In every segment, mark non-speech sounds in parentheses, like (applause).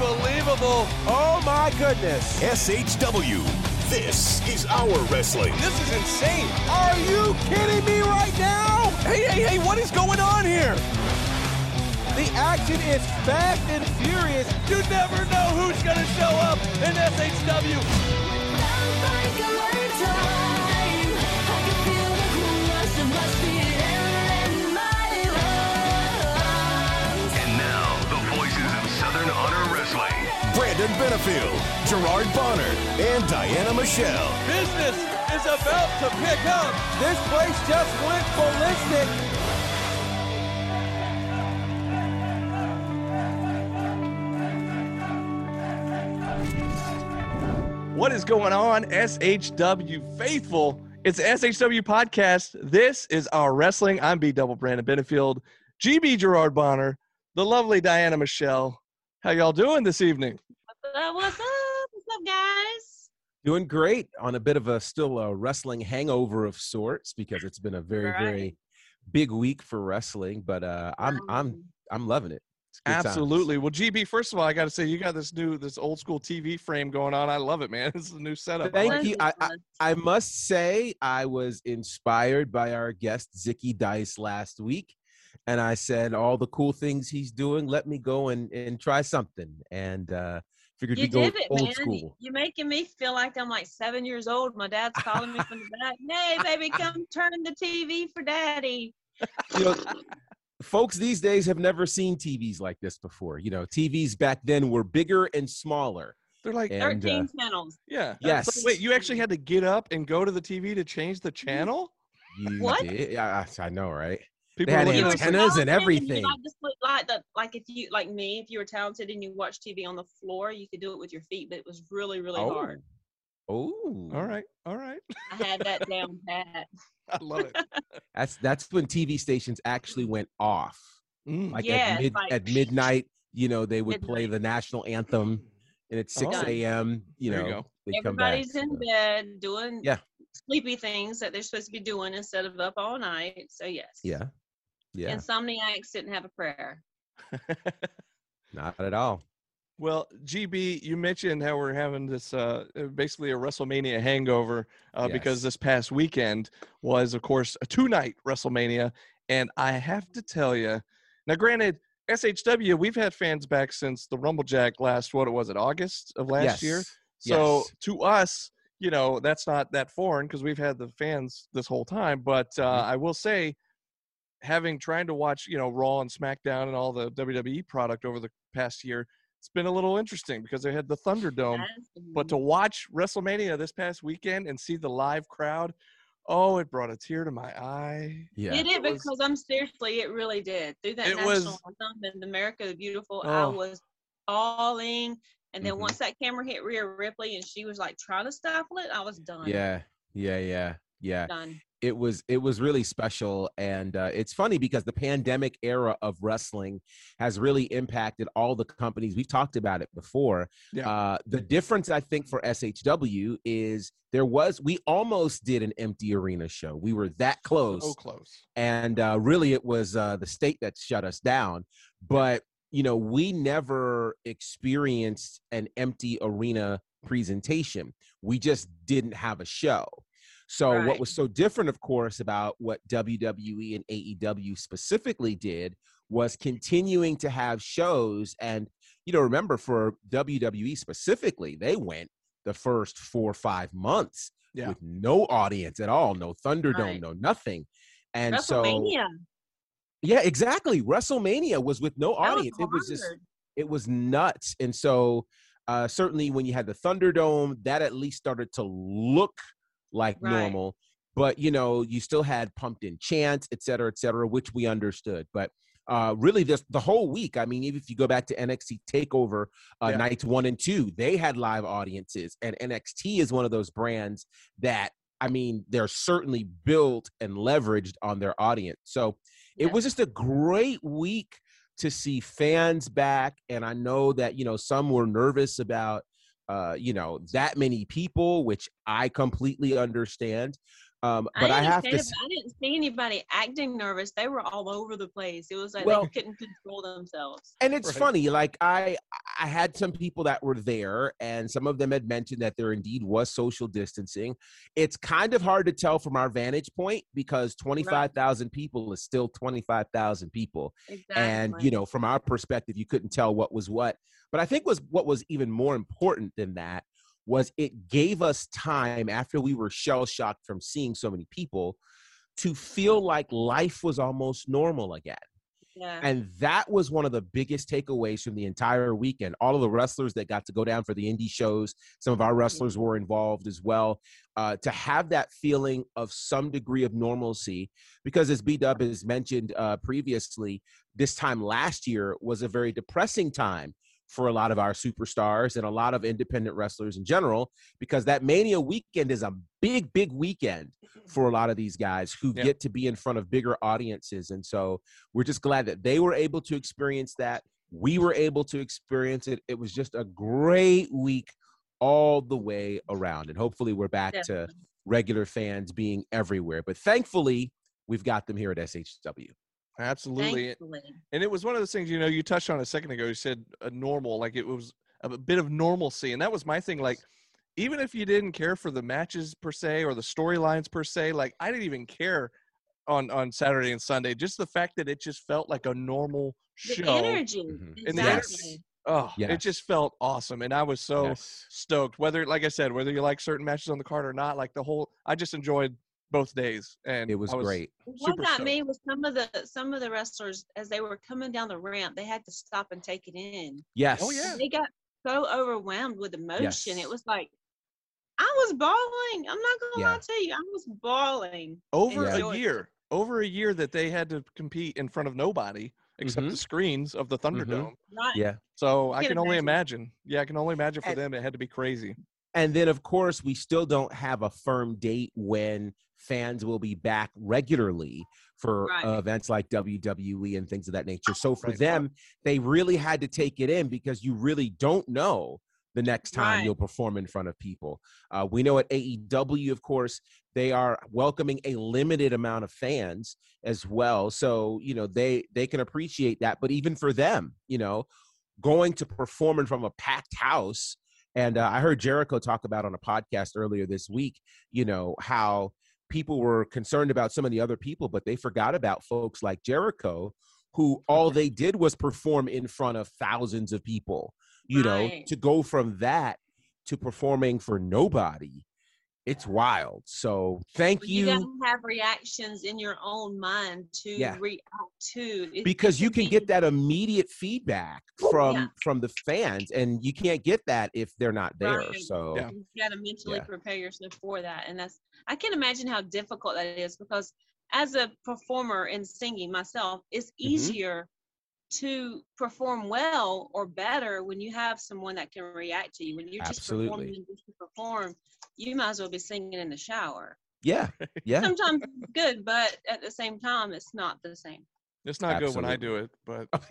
Unbelievable. Oh my goodness. SHW. This is our wrestling. This is insane. Are you kidding me right now? Hey, hey, hey, what is going on here? The action is fast and furious. You never know who's going to show up in SHW. Felt like a lifetime, I could feel the cool rush of much needed of Honor Wrestling. Brandon Benefield, Gerard Bonner, and Diana Michelle. Business is about to pick up. This place just went ballistic. What is going on, SHW faithful? It's SHW podcast. This is our wrestling. I'm B Double Brandon Benefield, GB Gerard Bonner, the lovely Diana Michelle. How y'all doing this evening? Uh, what's up? What's up, guys? Doing great on a bit of a still a wrestling hangover of sorts because it's been a very Right. very big week for wrestling. But uh, I'm I'm I'm loving it. It's good times. Absolutely. Well, GB, first of all, I got to say you got this new, this old school TV frame going on. I love it, man. (laughs) This is a new setup. I Thank like you. it. I- I must say, I was inspired by our guest Zicky Dice last week, and I said all the cool things he's doing. Let me go and and try something, and uh, figured You we go did it, old man. You- school. You're making me feel like I'm like seven years old. My dad's calling me from the back. (laughs) Hey, baby, come turn the TV for daddy. You know, folks these days have never seen TVs like this before. You know, TVs back then were bigger and smaller. They're like, And, uh, 13 channels. yeah. Yes. So wait, you actually had to get up and go to the TV to change the channel? You What? did? Yeah, I, I know, right? People had are looking You were at like, antennas and everything. Like, just like, the, like if you like me, if you were talented and you watched TV on the floor, you could do it with your feet, but it was really, really oh. hard. Oh, all right, all right. I had that (laughs) down pat. I love it. (laughs) That's that's when TV stations actually went off. Mm. Like Yeah, at mid like- at midnight, you know, they would play the national anthem, and at six a.m., you know, you go. they come back. Everybody's in so. bed doing Yeah. sleepy things that they're supposed to be doing instead of up all night. So yes. Yeah, yeah, Insomniacs didn't have a prayer. (laughs) not at all. Well, GB, you mentioned how we're having this uh, uh, basically a WrestleMania hangover uh, because this past weekend was, of course, a two night WrestleMania. And I have to tell you, now, granted, SHW, we've had fans back since the Rumblejack last, what it was it, August of last yes. year? So yes. to us, you know, that's not that foreign because we've had the fans this whole time. But uh, Mhm. I will say, having trying to watch, you know, Raw and SmackDown and all the WWE product over the past year, it's been a little interesting because they had the Thunderdome. That's- But to watch WrestleMania this past weekend and see the live crowd, oh, it brought a tear to my eye. yeah, Did it it was- because I'm seriously, it really did. Through that national was- anthem and America the Beautiful, I Oh. was bawling. And then Mhm. once that camera hit Rhea Ripley and she was like trying to stifle it, I was done. yeah, yeah, yeah, yeah. Done. it was it was really special and uh, it's funny because the pandemic era of wrestling has really impacted all the companies we've talked about it before Yeah. uh, the difference i think for shw is there was we almost did an empty arena show we were that close So close. and uh, really it was uh, the state that shut us down but you know we never experienced an empty arena presentation we just didn't have a show so what was so different of course about what wwe and aew specifically did was continuing to have shows and you know remember for wwe specifically they went the first four or five months Yeah. with no audience at all no thunderdome Right. no nothing and so yeah, exactly. WrestleMania was with no audience. It was just it was nuts. And so uh certainly when you had the Thunderdome, that at least started to look like Right. normal. But you know, you still had pumped in chants, et cetera, et cetera, which we understood. But uh really this the whole week, I mean, even if you go back to NXT takeover uh Yeah. nights one and two, they had live audiences. And NXT is one of those brands that I mean, they're certainly built and leveraged on their audience. So it Yeah. was just a great week to see fans back. And I know that, you know, some were nervous about, uh, you know, that many people, which I completely understand. Um, but I, didn't have to. that- s- I didn't see anybody acting nervous. They were all over the place. It was like Well- they couldn't control themselves. and it's Right. funny like i i had some people that were there and some of them had mentioned that there indeed was social distancing it's kind of hard to tell from our vantage point because 25,000 people is still 25,000 people Exactly. and you know from our perspective you couldn't tell what was what but i think was what was even more important than that was it gave us time after we were shell shocked from seeing so many people to feel like life was almost normal again yeah. and that was one of the biggest takeaways from the entire weekend. All of the wrestlers that got to go down for the indie shows, some of our wrestlers were involved as well. Uh, to have that feeling of some degree of normalcy, because as B Dub has mentioned uh, previously, this time last year was a very depressing time for a lot of our superstars and a lot of independent wrestlers in general, because that Mania weekend is a big, big weekend mm-hmm. for a lot of these guys who Yeah. get to be in front of bigger audiences. And so we're just glad that they were able to experience that. We were able to experience it. It was just a great week all the way around. And hopefully we're back to regular fans being everywhere. But thankfully, we've got them here at SHW. Absolutely. Thankfully. And it was one of those things, you know, you touched on a second ago. You said a normal, like it was a bit of normalcy. And that was my thing. Like, even if you didn't care for the matches per se or the storylines per se, like I didn't even care on on Saturday and Sunday. Just the fact that it just felt like a normal show. The show. energy. Mhm. And the Exactly. Oh, Yes. it just felt awesome. And I was so Yes. stoked. Whether, like I said, whether you like certain matches on the card or not, like the whole, I just enjoyed both days. And It was I great. What super got stoked. me was some of the some of the wrestlers as they were coming down the ramp, they had to stop and take it in. Yes. Oh, yeah. They got so overwhelmed with emotion. Yes. It was like I was bawling. I'm not gonna Yeah. lie to you. I was bawling. over Yeah. a year over a year that they had to compete in front of nobody except Mhm. the screens of the thunderdome Right. Yeah. so i can can only imagine. imagine yeah i can only imagine for And- them it had to be crazy And then, of course, we still don't have a firm date when fans will be back regularly for Right. uh, events like WWE and things of that nature. So for Right. them, they really had to take it in because you really don't know the next time Right. you'll perform in front of people. Uh, we know at AEW, of course, they are welcoming a limited amount of fans as well. So you know they they can appreciate that. But even for them, you know, going to perform in front of a packed house. And uh, I heard Jericho talk about on a podcast earlier this week, you know, how people were concerned about some of the other people, but they forgot about folks like Jericho, who all mm-hmm. they did was perform in front of thousands of people. You know, to go from that to performing for nobody, it's wild. So thank You, you. gotta have reactions in your own mind to Yeah. react to It- because it you can be- get that immediate feedback from Yeah. from the fans and you can't get that if they're not there Right. so Yeah. you got to mentally Yeah. prepare yourself for that and that's i can imagine how difficult that is because as a performer in singing myself it's Mhm. easier to perform well or better when you have someone that can react to you. When you're just performing just to perform you might as well be singing in the shower. Yeah. (laughs) Yeah. Sometimes good but at the same time it's not the same it's not good when i do it but (laughs)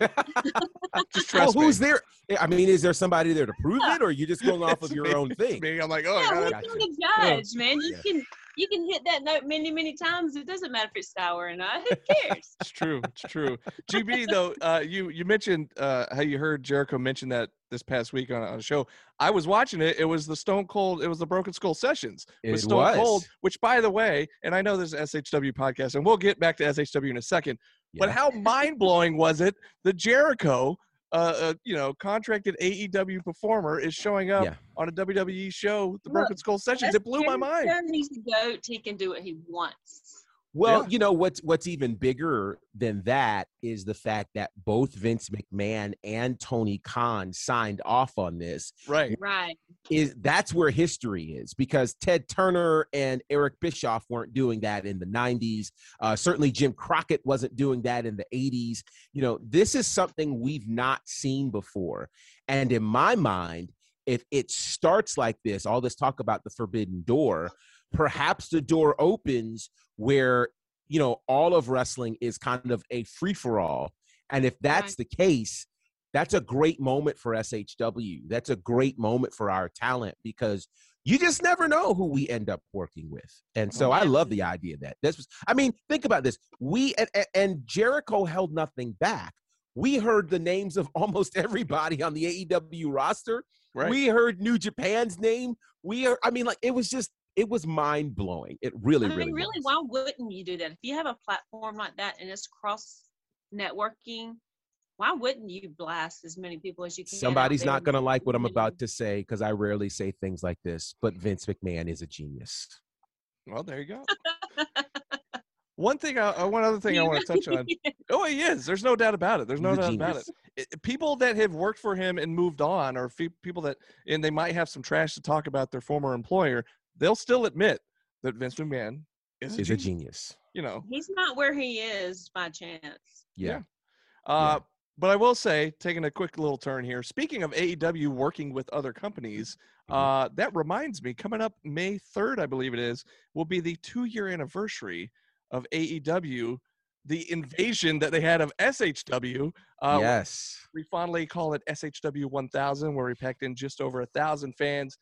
just well trust me who's there i mean is there somebody there to prove it or are you just going off of your me. own thing me. i'm like oh yeah, I who's gotta- Gotcha. going (laughs) to judge, man? You Yeah. can you can hit that note many, many times. It doesn't matter if it's sour or not. Who cares? it's true it's true gb though uh you you mentioned uh how you heard jericho mention that this past week on, on a show i was watching it it was the stone cold it was the broken skull sessions with it Stone was Cold, which by the way, and I know this is SHW podcast, and we'll get back to SHW in a second. But how mind blowing was it that Jericho, uh, uh, you know, contracted AEW performer, is showing up Yeah. on a WWE show, the Look, Broken Skull Sessions? It blew my mind. Jericho He's the goat. He can do what he wants. Well, Yeah. you know what's what's even bigger than that is the fact that both Vince McMahon and Tony Khan signed off on this. Right. Right. Is that's where history is because Ted Turner and Eric Bischoff weren't doing that in the 90s. Uh, certainly Jim Crockett wasn't doing that in the 80s. You know, this is something we've not seen before. And in my mind, if it starts like this, all this talk about the forbidden door, perhaps the door opens where you know all of wrestling is kind of a free for all. And if that's the case, that's a great moment for SHW. That's a great moment for our talent because you just never know who we end up working with. And so I love the idea that this was, I mean, think about this. We, and, and- and Jericho held nothing back. We heard the names of (laughs) almost everybody on the AEW roster. Right. We heard New Japan's name. We are, I mean, like, it was just, it was mind blowing. It really, I mean, really, really, was. why wouldn't you do that? If you have a platform like that and it's cross networking, why wouldn't you blast as many people as you can? Somebody's not going to like what I'm about to say because I rarely say things like this, but Vince McMahon is a genius. Well, there you go. (laughs) One thing, I, uh, one other thing I want to touch on. Oh, he is. There's no doubt about it. There's no He's a doubt about it. it. People that have worked for him and moved on, or fe- people that, and they might have some trash to talk about their former employer, they'll still admit that Vince McMahon is a Is a genius. genius. You know, He's not where he is by chance. Yeah. Uh, But I will say, taking a quick little turn here. Speaking of AEW working with other companies, Mhm. uh, that reminds me, coming up May third, I believe it is, will be the two-year anniversary of AEW, the invasion that they had of SHW. Uh, yes. We fondly call it SHW 1000, where we packed in just over a thousand fans.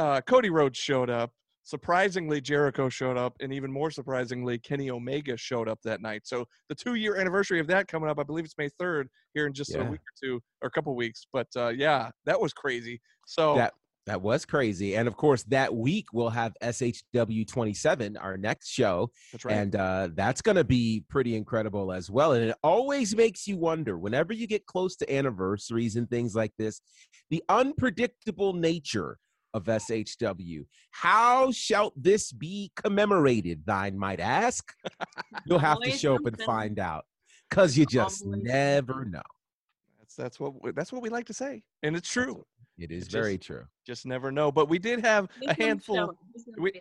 Uh, Cody Rhodes showed up. Surprisingly, Jericho showed up, and even more surprisingly, Kenny Omega showed up that night. So the two-year anniversary of that coming up, I believe it's May third here in just a week or two, or a couple weeks. But uh, yeah, that was crazy. So That that was crazy. And of course, that week we'll have SHW 27, our next show. that's right. And uh, that's going to be pretty incredible as well. And it always makes you wonder whenever you get close to anniversaries and things like this, the unpredictable nature of SHW. How shall this be commemorated, thine might ask? You'll have to show up and find out because you just never know. that's that's what we- that's what we like to say, and it's true. It is It's very just- true. Just never know. But we did have a handful. show it. He's gonna we-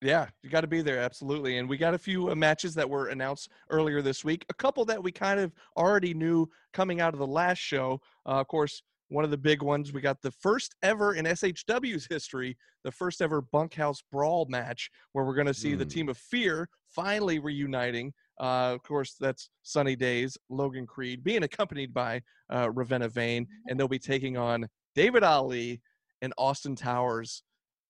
Yeah, you got to be there, absolutely. And we got a few uh, matches that were announced earlier this week. A couple that we kind of already knew coming out of the last show. Uh, of course, one of the big ones we got the first ever in SHW's history, the first ever bunkhouse brawl match, where we're going to see the Mm. team of Fear finally reuniting. Uh, of course, that's Sunny Days, Logan Creed, being accompanied by uh, Ravenna Vane, and they'll be taking on David Ali and Austin Towers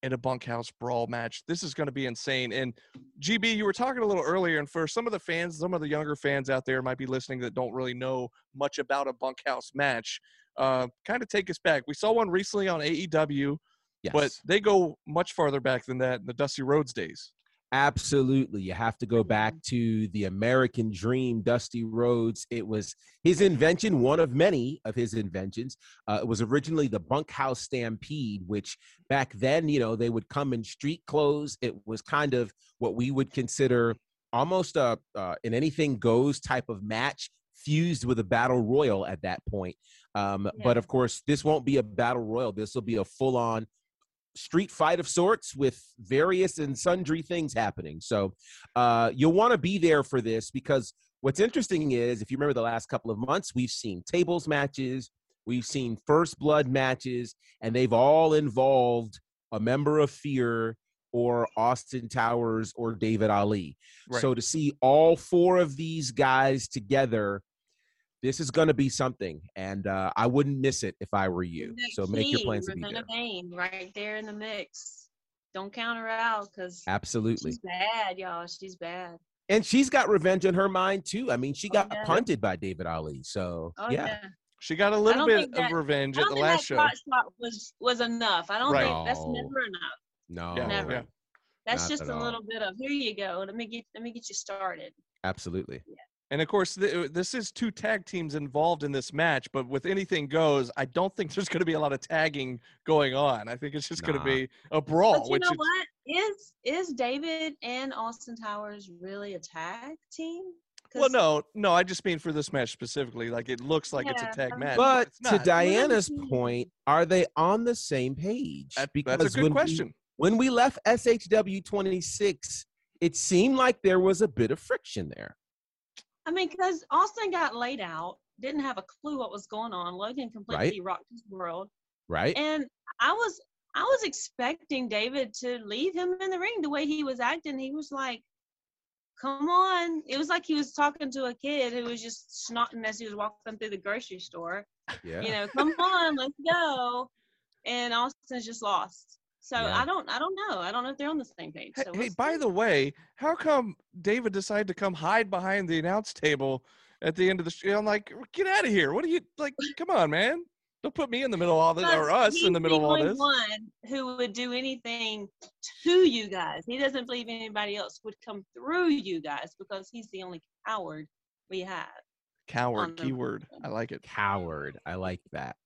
in a bunkhouse brawl match. This is going to be insane. And GB, you were talking a little earlier, and for some of the fans, some of the younger fans out there might be listening that don't really know much about a bunkhouse match. Uh, kind of take us back. We saw one recently on AEW, Yes. but they go much farther back than that in the Dusty Rhodes days. Absolutely. You have to go back to the American Dream, Dusty Rhodes. It was his invention, one of many of his inventions. Uh, it was originally the bunkhouse stampede, which back then, you know, they would come in street clothes. It was kind of what we would consider almost a uh, an anything goes type of match fused with a battle royal at that point. Um, But of course, this won't be a battle royal. This will be a full on street fight of sorts with various and sundry things happening. So uh, you'll want to be there for this because what's interesting is if you remember the last couple of months, we've seen tables matches, we've seen first blood matches, and they've all involved a member of Fear or Austin Towers or David Ali. Right. So to see all four of these guys together. This is going to be something, and uh, I wouldn't miss it if I were you. And that So make your plans to be there. Vane, right there in the mix. Don't count her out because Absolutely. she's bad, y'all. She's bad. And she's got revenge on her mind too. I mean, she Oh, got yeah. punted by David Ali. So Oh yeah. yeah. She got a little bit think of revenge at the last that show. shot was was enough. I don't Right. think that's never enough. No, Yeah, Never. yeah. That's Not just a all. little bit of here you go. Let me get let me get you started. absolutely. And of course, th- uh, this is two tag teams involved in this match, but with anything goes, I don't think (laughs) there's going to be a lot of tagging going on. I think it's just going to be a brawl. But you which know is- what? Is is David and Austin Towers really a tag team? Well, no, no, I just mean for this match specifically. Like it looks like it's a tag I mean- match, But it's to. Diana's point, are they on the same page? That- that's a good when we- question. when we left SHW 26, it seemed like there was a bit of friction there. I mean, because Austin got laid out, didn't have a clue what was going on. Logan completely rocked his world. Right? And I was I was expecting David to leave him in the ring the way he was acting. He was like, "Come on!" It was like he was talking to a kid who was just snotting as he was walking through the grocery store. Yeah. You know, come on, let's go. And Austin's just lost. So Yeah. I don't, I don't know. I don't know if they're on the same page. Hey, So hey, we'll by the way, how come David decided to come hide behind the announce table at the end of the show? I'm like, get out of here. What are you like? (laughs) Come on, man. Don't put me in the middle of all this, or us in he's the middle of all only this. One who would do anything to you guys. He doesn't believe anybody else would come through you guys because he's the only coward we have. Coward keyword. I like it. Coward. I like that.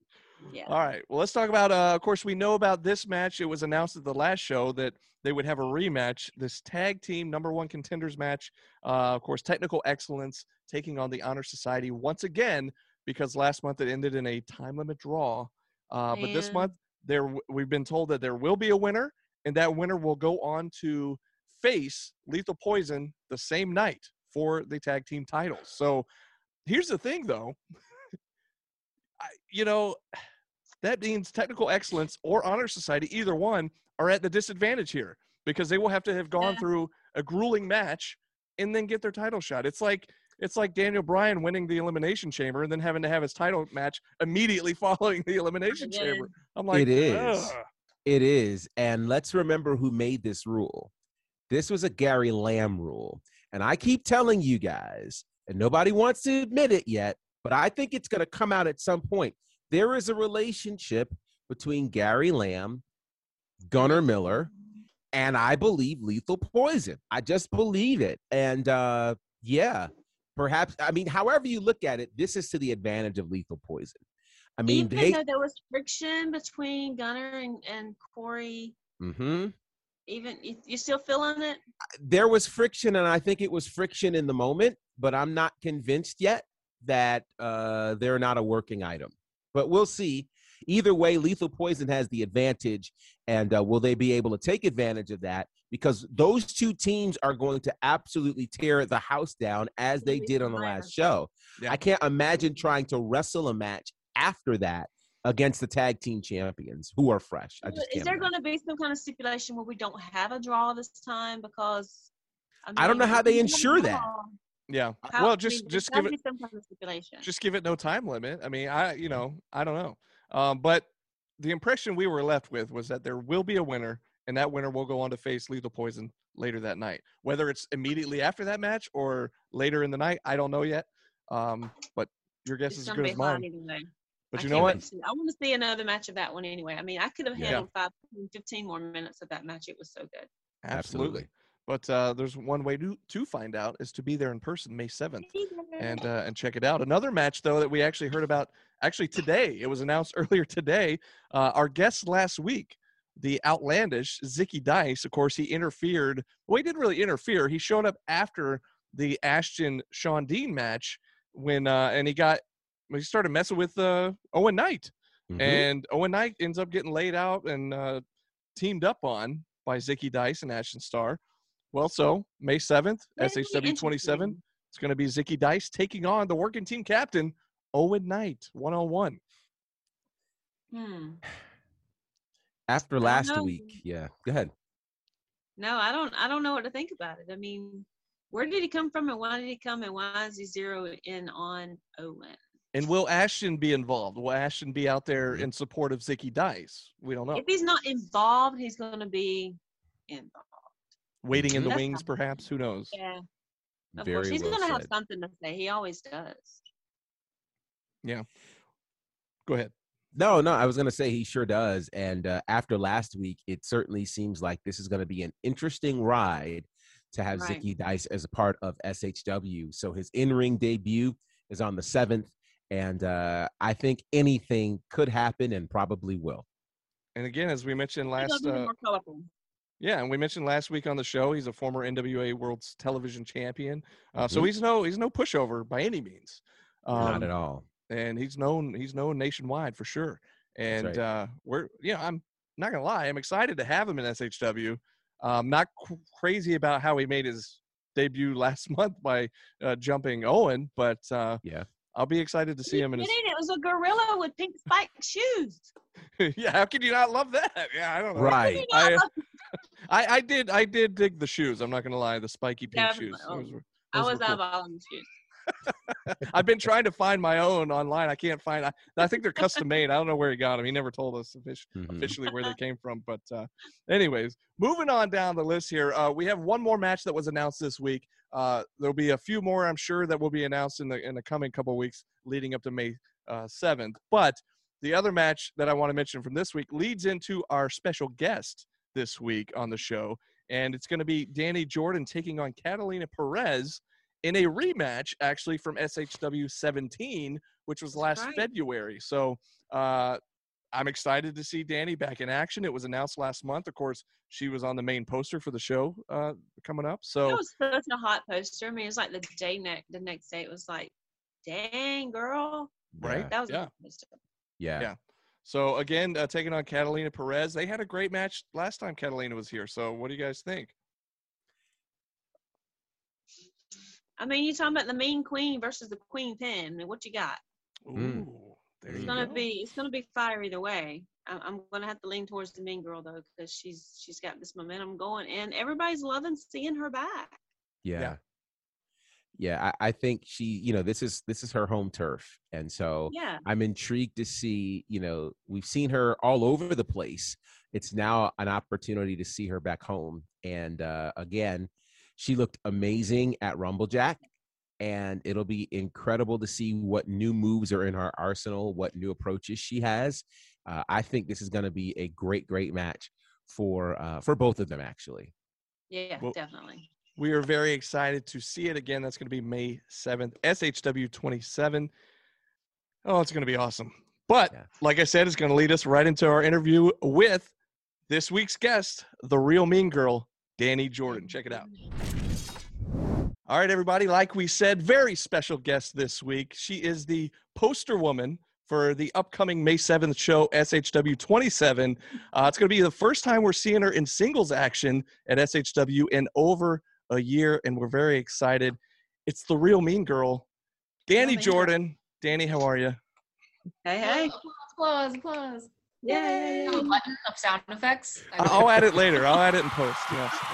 Yeah. All right. Well, let's talk about. Uh, of course, we know about this match. It was announced at the last show that they would have a rematch. This tag team number one contenders match. Uh, of course, technical excellence taking on the Honor Society once again because last month it ended in a time limit draw. Uh, but this month there we've been told that there will be a winner, and that winner will go on to face Lethal Poison the same night for the tag team titles. So here's the thing, though. (laughs) I, you know, that means technical excellence or honor society, either one, are at the disadvantage here because they will have to have gone Yeah. through a grueling match and then get their title shot. It's like it's like Daniel Bryan winning the elimination chamber and then having to have his title match immediately (laughs) following the elimination Yeah. chamber. I'm like, It is. "Ugh." It is. And let's remember who made this rule. This was a Gary Lamb rule. And I keep telling you guys, and nobody wants to admit it yet, but I think it's going to come out at some point. There is a relationship between Gary Lamb, Gunnar Miller, and I believe Lethal Poison. I just believe it. And uh, yeah, perhaps, I mean, however you look at it, this is to the advantage of Lethal Poison. I mean, Even they. though there was friction between Gunner and, and Corey, hmm even you, you still feeling it? there was friction and i think it was friction in the moment but i'm not convinced yet that uh, they're not a working item but we'll see. Either way lethal poison has the advantage and uh, will they be able to take advantage of that? Because those two teams are going to absolutely tear the house down as they did on the last show. Yeah. i can't imagine trying to wrestle a match after that against the tag team champions who are fresh. I just Is there going to be some kind of stipulation where we don't have a draw this time? Because? I don't know how they we ensure that. Draw, Yeah. how- well, I just mean, just give it some kind of stipulation. just give it no time limit. I mean, I you know I don't know, um, but the impression we were left with was that there will be a winner, and that winner will go on to face Lethal Poison later that night. Whether it's immediately after that match or later in the night, I don't know yet. Um, but your guess It's is as good as mine. anyway. But I you can't know what? see- I want to see another match of that one anyway. I mean, I could have Yeah. handled five, 15 more minutes of that match. It was so good. Absolutely. But uh, there's one way to to find out is to be there in person May seventh. and uh, and check it out. Another match though that we actually heard about actually today. It was announced (laughs) earlier today. Uh, our guest last week, the outlandish Zicky Dice. Of course, he interfered. Well, he didn't really interfere. He showed up after the Ashton Sean Dean match when uh, and he got he started messing with uh, Owen Knight, Mhm. and Owen Knight ends up getting laid out and uh, teamed up on by Zicky Dice and Ashton Starr. Well, so May seventh, SHW twenty seven. It's going to be Zicky Dice taking on the working team captain, Owen Knight, one on one. Hmm. After last know. week, yeah. Go ahead. No, I don't. I don't know what to think about it. I mean, where did he come from, and why did he come, and why is he zero in on Owen? And will Ashton be involved? Will Ashton be out there Mhm. in support of Zicky Dice? We don't know. If he's not involved, he's going to be involved. Waiting in the That's wings, fine. perhaps. Who knows? Yeah, of Very course. He's well going to have something to say. He always does. Yeah. Go ahead. No, no, I was going to say he sure does. And uh, after last week, it certainly seems like this is going to be an interesting ride to have Right. Zicky Dice as a part of SHW. So his in ring debut is on the 7th. And uh, I think anything could happen and probably will. And again, as we mentioned last, uh, more colorful. Yeah, and we mentioned last week on the show, he's a former NWA World Television Champion. Uh, So Mhm. he's no he's no pushover by any means. Not Um, at all. and he's known he's known nationwide for sure. And right. uh, we're you know I'm not gonna lie, I'm excited to have him in SHW. Um, not cr- crazy about how he made his debut (laughs) last month by uh, jumping Owen, but uh, Yeah. I'll be excited to see You him in his. It was a gorilla with pink spiked shoes. (laughs) yeah, how can you not love that? Yeah, I don't know. Right. I, I I did I did dig the shoes. I'm not gonna lie, the spiky pink Definitely. shoes. Those were- I those were was cool. eyeballing the shoes. (laughs) I've been trying to find my own online. I can't find. I, I think they're custom made. I don't know where he got them. He never told us offici- Mhm. officially where they (laughs) came from. But uh, anyways, moving on down the list here, uh, we have one more match that was announced this week. Uh, there'll be a few more, I'm sure, that will be announced in the in the coming couple weeks leading up to May uh, 7th. But the other match that I want to mention from this week leads into our special guest this week on the show, and it's going to be Danny Jordan taking on Catalina Perez in a rematch, actually from SHW 17, which was last right. February. So uh, I'm excited to see Danny back in action. It was announced last month. Of course, she was on the main poster for the show uh, coming up. So, that So was such a hot poster. I mean, it's like the day next the next day. It was like, dang girl, right, that was a yeah. hot poster. Yeah. Yeah. So again, uh, taking on Catalina Perez. They had a great match last time Catalina was here. So what do you guys think? I mean, you're talking about the mean queen versus the queen pin. I mean, what you got? Ooh, Mm. there It's you gonna go. be it's gonna be fire either way. I- I'm gonna have to lean towards the mean girl though, because she's she's got this momentum going, and everybody's loving seeing her back. Yeah. Yeah. I, I think she, you know, this is this is her home turf. And so Yeah, I'm intrigued to see, you know, we've seen her all over the place. It's now an opportunity to see her back home. And uh, again, she looked amazing at Rumblejack. And it'll be incredible to see what new moves are in her arsenal, what new approaches she has. Uh, I think this is going to be a great, great match for uh, for both of them, actually. yeah, Well- definitely. We are very excited to see it again. That's going to be May 7th, SHW 27. Oh, it's going to be awesome. But Yeah. like I said, it's going to lead us right into our interview with this week's guest, the real mean girl, Danny Jordan. Check it out. All right, everybody. Like we said, very special guest this week. She is the poster woman for the upcoming May 7th show, SHW 27. Uh, it's going to be the first time we're seeing her in singles action at SHW in over a year, and we're very excited. It's the real mean girl, Danny Oh, man. Jordan. Danny, how are you? Hey, hey, Applause, applause, applause. yay! Have a button of sound effects. I I'll add it later. I'll add it in post. Yes. (laughs)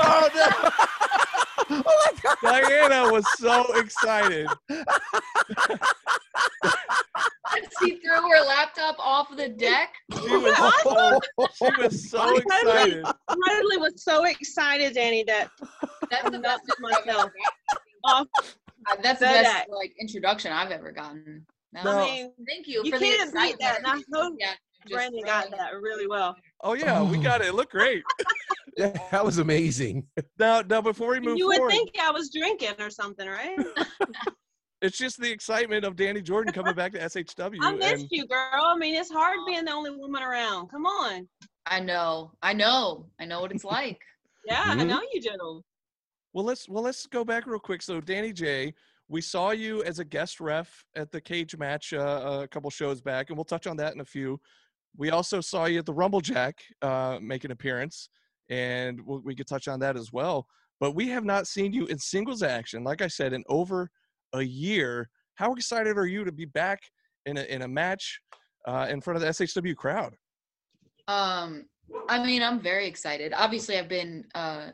oh no! (laughs) oh my God. Diana was so excited. (laughs) Let's see through her laptop off the deck. (laughs) She was so, she was so excited. Riley was so excited, Danny, that That's the best not intro I've ever myself. off. Uh, That's the Said best that. like introduction I've ever gotten. No, No. I mean, thank you, You for can't beat that, and I hope Yeah, just Brandon got that really well. Oh yeah, we got it. It looked great. (laughs) Yeah, that was amazing. Now, now before we move You would forward, think I was drinking or something, right? (laughs) it's just the excitement of Danny Jordan coming back to SHW. I missed and you, girl. I mean, it's hard being the only woman around. Come on. I know, I know, I know what it's like. (laughs) Yeah, I Mhm. know you do. well, let's well let's go back real quick. So, Danny J, we saw you as a guest ref at the cage match uh, a couple shows back, and we'll touch on that in a few. We also saw you at the Rumblejack uh, make an appearance, and we'll, we could touch on that as well. But we have not seen you in singles action, like I said, in over a year. How excited are you to be back in a in a match uh, in front of the SHW crowd? Um, I mean, I'm very excited. Obviously, I've been uh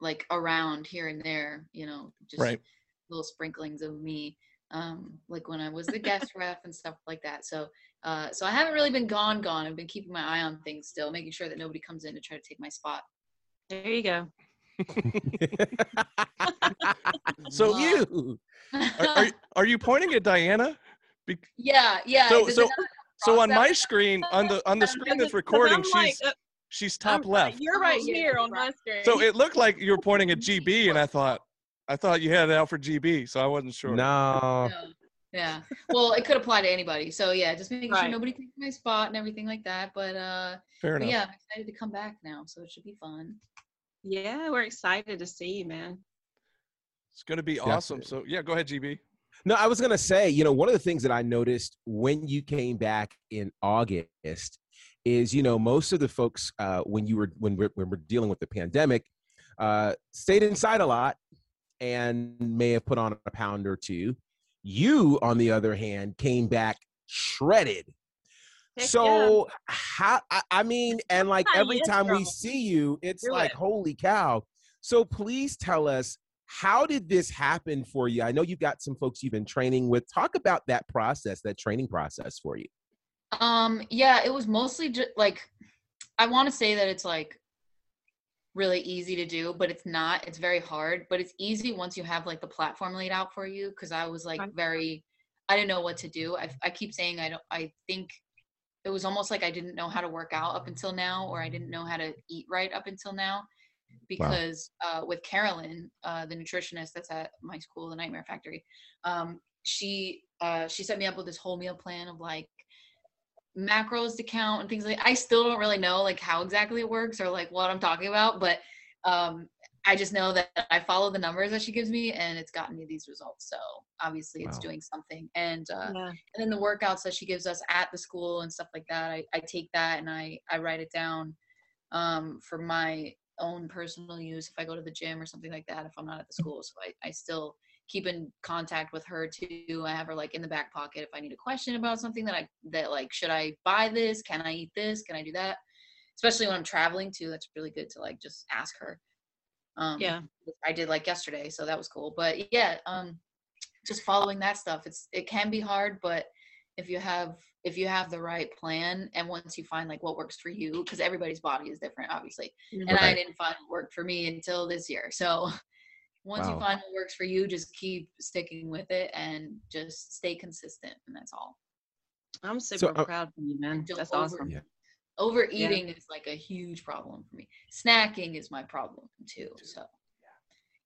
like around here and there, you know, just Right. little sprinklings of me. Um, like when I was the guest (laughs) ref and stuff like that. So uh so I haven't really been gone gone. I've been keeping my eye on things still, making sure that nobody comes in to try to take my spot. There you go. (laughs) So you. Are, are, (laughs) are you pointing at Diana? Be- yeah, yeah. So- so- so on my screen, on the on the screen that's recording, I'm like, she's uh, she's I'm top left. You're right Oh, here on my screen. So it looked like you were pointing at GB, and I thought I thought you had it out for GB, so I wasn't sure. No. No. Yeah. Well, it could apply to anybody. So yeah, just making sure nobody takes my spot and everything like that. But uh Fair but enough. yeah, I'm excited to come back now, so it should be fun. Yeah, we're excited to see you, man. It's going to be awesome. So yeah, go ahead, GB. No, I was gonna say, you know, one of the things that I noticed when you came back in August is, you know, most of the folks uh, when you were when we're, when we're dealing with the pandemic uh, stayed inside a lot, and may have put on a pound or two. You, on the other hand, came back shredded. Heck so how I, I mean, (laughs) and like every time we see you, it's Do like, it. holy cow. So please tell us how did this happen for you? I know you've got some folks you've been training with. Talk about that process, that training process for you. Um, yeah, it was mostly just like I want to say that it's like really easy to do, but it's not. It's very hard, but it's easy once you have like the platform laid out for you. Cause I was like very, I didn't know what to do. I, I keep saying I don't, I think it was almost like I didn't know how to work out up until now, or I didn't know how to eat right up until now. Because uh, with Carolyn, uh, the nutritionist that's at my school, the Nightmare Factory, um, she uh, she set me up with this whole meal plan of like macros to count and things like I still don't really know like how exactly it works or like what I'm talking about, but um I just know that I follow the numbers that she gives me and it's gotten me these results. So obviously it's Wow. doing something. And uh Yeah. and then the workouts that she gives us at the school and stuff like that, I, I take that and I, I write it down um for my own personal use if I go to the gym or something like that if I'm not at the school. So I, I still keep in contact with her too. I have her like in the back pocket if I need a question about something that I that like should I buy this? Can I eat this? Can I do that? Especially when I'm traveling too. That's really good to like just ask her. Um Yeah. I did like yesterday, so that was cool. But yeah, um just following that stuff. It's it can be hard, but if you have if you have the right plan and once you find like what works for you because everybody's body is different obviously and i didn't find what worked for me until this year so (laughs) once Wow. you find what works for you just keep sticking with it and just stay consistent and that's all I'm super uh, proud of you, man. Don't That's over- awesome. Yeah. Overeating is like a huge problem for me snacking is my problem too so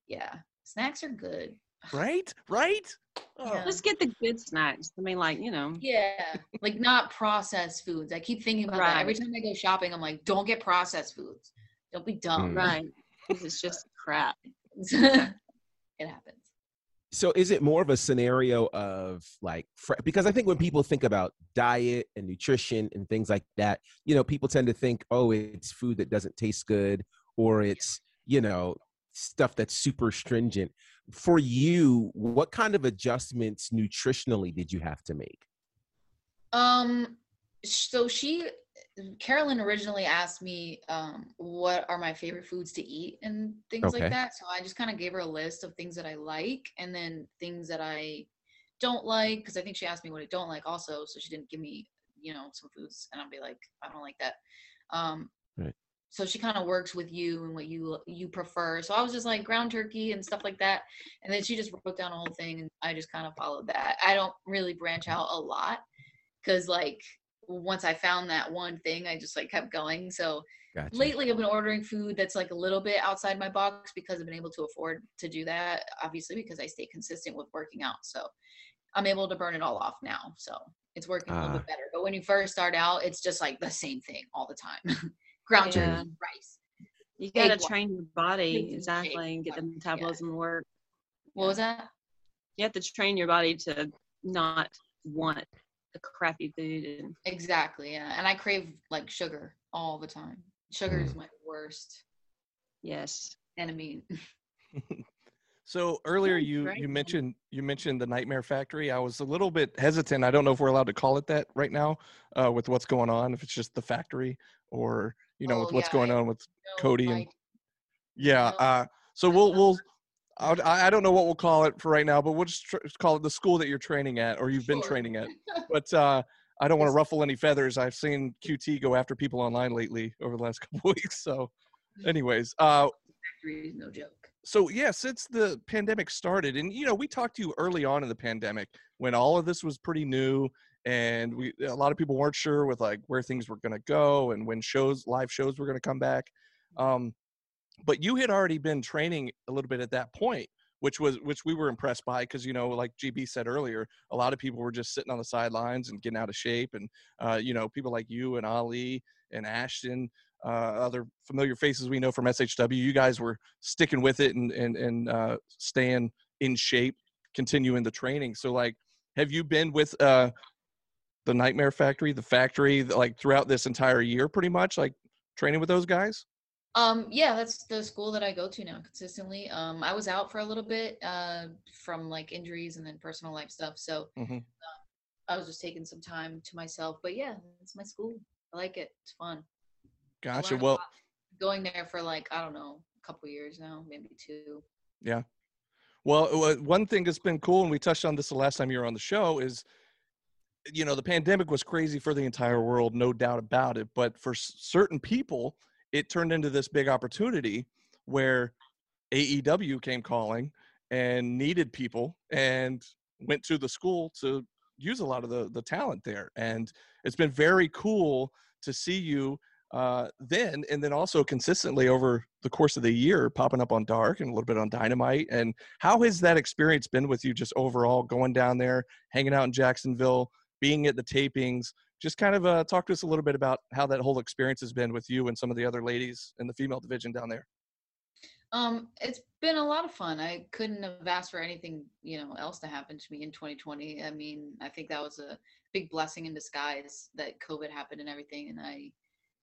yeah snacks are good Right? Right? Oh, Yeah. Just get the good snacks. I mean, like, you know. yeah like not processed foods i keep thinking about that every time i go shopping i'm like don't get processed foods don't be dumb Mm. Right. 'Cause it's just crap. (laughs) it happens So is it more of a scenario of like because I think when people think about diet and nutrition and things like that, you know, people tend to think, oh, it's food that doesn't taste good or it's, you know, stuff that's super stringent. For you, what kind of adjustments nutritionally did you have to make? Um, so she, Carolyn originally asked me, um, what are my favorite foods to eat and things Okay. like that. So I just kind of gave her a list of things that I like and then things that I don't like. Cause I think she asked me what I don't like also. So she didn't give me, you know, some foods and I'll be like, I don't like that. Um, Right. so she kind of works with you and what you you prefer. So I was just like ground turkey and stuff like that. And then she just wrote down a whole thing and I just kind of followed that. I don't really branch out a lot because like once I found that one thing, I just like kept going. So Gotcha. lately I've been ordering food that's like a little bit outside my box because I've been able to afford to do that. Obviously, because I stay consistent with working out. So I'm able to burn it all off now. So it's working a little Ah. bit better. But when you first start out, it's just like the same thing all the time. (laughs) Ground Yeah. turkey, rice. You got to Egg white. train your body Eggs and exactly and get the eggs, yeah. metabolism to work. What was that? You have to train your body to not want the crappy food and Exactly. Yeah. And I crave like sugar all the time. Sugar Mm. is my worst yes. enemy. (laughs) So earlier you great, you mentioned you mentioned the Nightmare Factory. I was a little bit hesitant. I don't know if we're allowed to call it that right now, uh, with what's going on. If it's just the factory, or you know, Oh, with what's yeah, going I- on with Cody and like, yeah. no, Uh, so we'll we'll. I I don't know what we'll call it for right now, but we'll just tr- call it the school that you're training at, or you've been training at. (laughs) But uh, I don't want to ruffle any feathers. I've seen QT go after people online lately over the last (laughs) couple weeks. So, anyways, uh, no joke. so yeah since the pandemic started and you know we talked to you early on in the pandemic when all of this was pretty new and we a lot of people weren't sure with like where things were going to go and when shows live shows were going to come back um but you had already been training a little bit at that point which was which we were impressed by because you know like gb said earlier a lot of people were just sitting on the sidelines and getting out of shape and uh, you know people like you and ali and ashton uh, other familiar faces we know from shw you guys were sticking with it and and and uh, staying in shape, continuing the training. So like, have you been with uh, the Nightmare Factory, the factory, like throughout this entire year, pretty much, like training with those guys? Um, yeah, that's the school that I go to now consistently. Um, I was out for a little bit uh, from like injuries and then personal life stuff, so Mhm. uh, I was just taking some time to myself. But yeah, it's my school. I like it. It's fun. Gotcha. Well, going there for like I don't know, a couple years now, maybe two. Yeah. Well, uh, one thing that's been cool, and we touched on this the last time you were on the show, is you know the pandemic was crazy for the entire world, no doubt about it. But for s- certain people, it turned into this big opportunity where AEW came calling and needed people, and went to the school to use a lot of the the talent there. And it's been very cool to see you uh, then and then also consistently over the course of the year popping up on dark and a little bit on dynamite and how has that experience been with you just overall going down there hanging out in jacksonville being at the tapings just kind of uh, talk to us a little bit about how that whole experience has been with you and some of the other ladies in the female division down there Um, it's been a lot of fun. I couldn't have asked for anything, you know, else to happen to me in 2020. I mean, I think that was a big blessing in disguise that COVID happened and everything, and I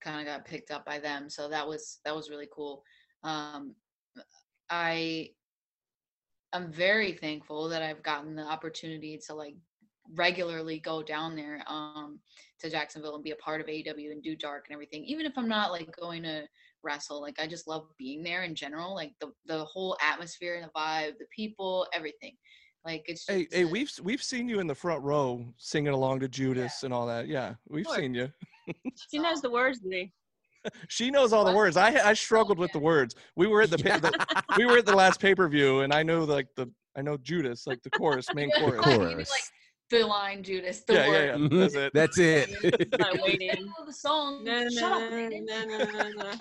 kind of got picked up by them. So that was that was really cool. Um, I I'm very thankful that I've gotten the opportunity to like regularly go down there um to Jacksonville and be a part of AEW and do dark and everything even if I'm not like going to wrestle like I just love being there in general like the the whole atmosphere and the vibe the people everything. Like it's hey just hey a- we've we've seen you in the front row singing along to judas and all that. Yeah we've Sure. seen you. She knows the words, Lee. (laughs) she knows all the words. I i struggled with the words. We were at the, pa- the (laughs) we were at the last pay-per-view and i know like the i know judas like the chorus main chorus. Like, Chorus. like the line Judas the yeah, word yeah yeah that's it That's it. (laughs) I'm (laughs) waiting. the song No, shut up no, no, no, no.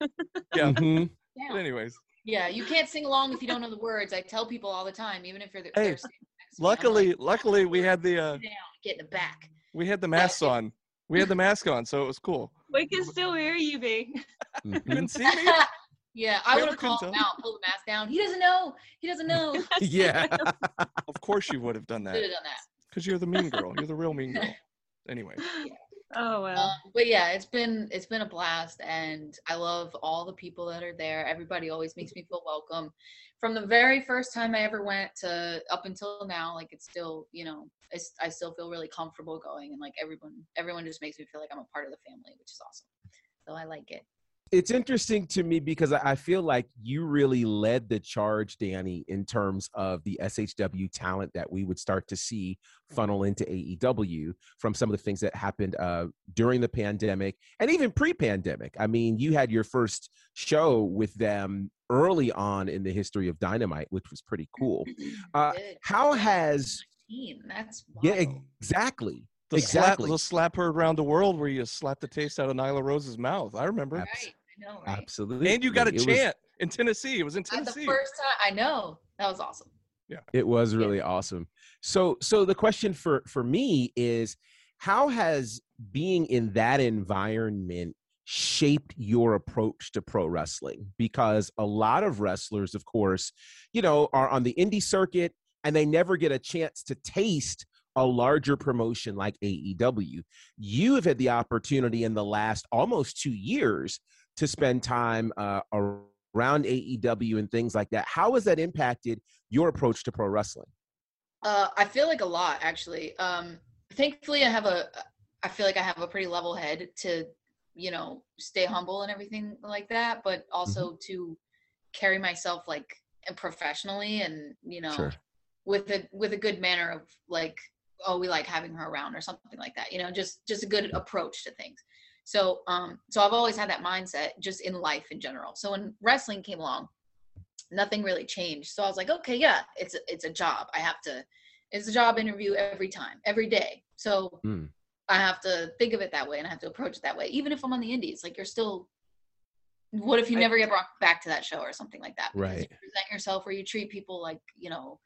(laughs) Yeah. Mhm. but anyways Yeah, you can't sing along if you don't know the words. I tell people all the time, even if you're the, Hey, they're standing next to me, I'm luckily like, luckily we had the uh down, get in the back. we had the masks on we had the mask on so it was cool We can still hear you, B. you Mhm. couldn't see me yeah, I would have called couldn't him out, pull the mask down. He doesn't know. He doesn't know. Yeah. of course you would have done have done that. Because you're the mean girl you're the real mean girl anyway (laughs) Oh well. Um, but yeah, it's been it's been a blast, and I love all the people that are there. Everybody always makes me feel welcome. From the very first time I ever went to up until now, like it's still, you know, it's, I still feel really comfortable going, and like everyone, everyone just makes me feel like I'm a part of the family, which is awesome. So I like it. It's interesting to me because I I feel like you really led the charge, Danny, in terms of the SHW talent that we would start to see funnel into AEW from some of the things that happened uh, during the pandemic and even pre-pandemic. I mean, you had your first show with them early on in the history of Dynamite, which was pretty cool. (clears throat) Uh, How has 19, That's yeah, exactly. the slap Exactly. the slap her around the world where you slap the taste out of Nyla Rose's mouth i remember right. I know, right? Absolutely. and you got a It was- in tennessee it was in Uh, the tennessee first time, I know that was awesome. Yeah. It was really awesome. So so the question for for me is how has being in that environment shaped your approach to pro wrestling? Because a lot of wrestlers of course, you know, are on the indie circuit and they never get a chance to taste a larger promotion like AEW. You have had the opportunity in the last almost 2 years to spend time uh, around AEW and things like that. How has that impacted your approach to pro wrestling? Uh, I feel like a lot actually. Um, thankfully, I have a. I feel like I have a pretty level head to, you know, stay humble and everything like that, but also to carry myself like professionally and you know Sure. with a with a good manner of like oh we like having her around or something like that you know just just a good approach to things so um so i've always had that mindset just in life in general. So when wrestling came along nothing really changed. So i was like okay yeah it's a, it's a job. I have to it's a job interview every time every day. So Mm. i have to think of it that way and i have to approach it that way even if i'm on the indies like you're still what if you never get brought back to that show or something like that? Because Right. you present yourself or you treat people like you know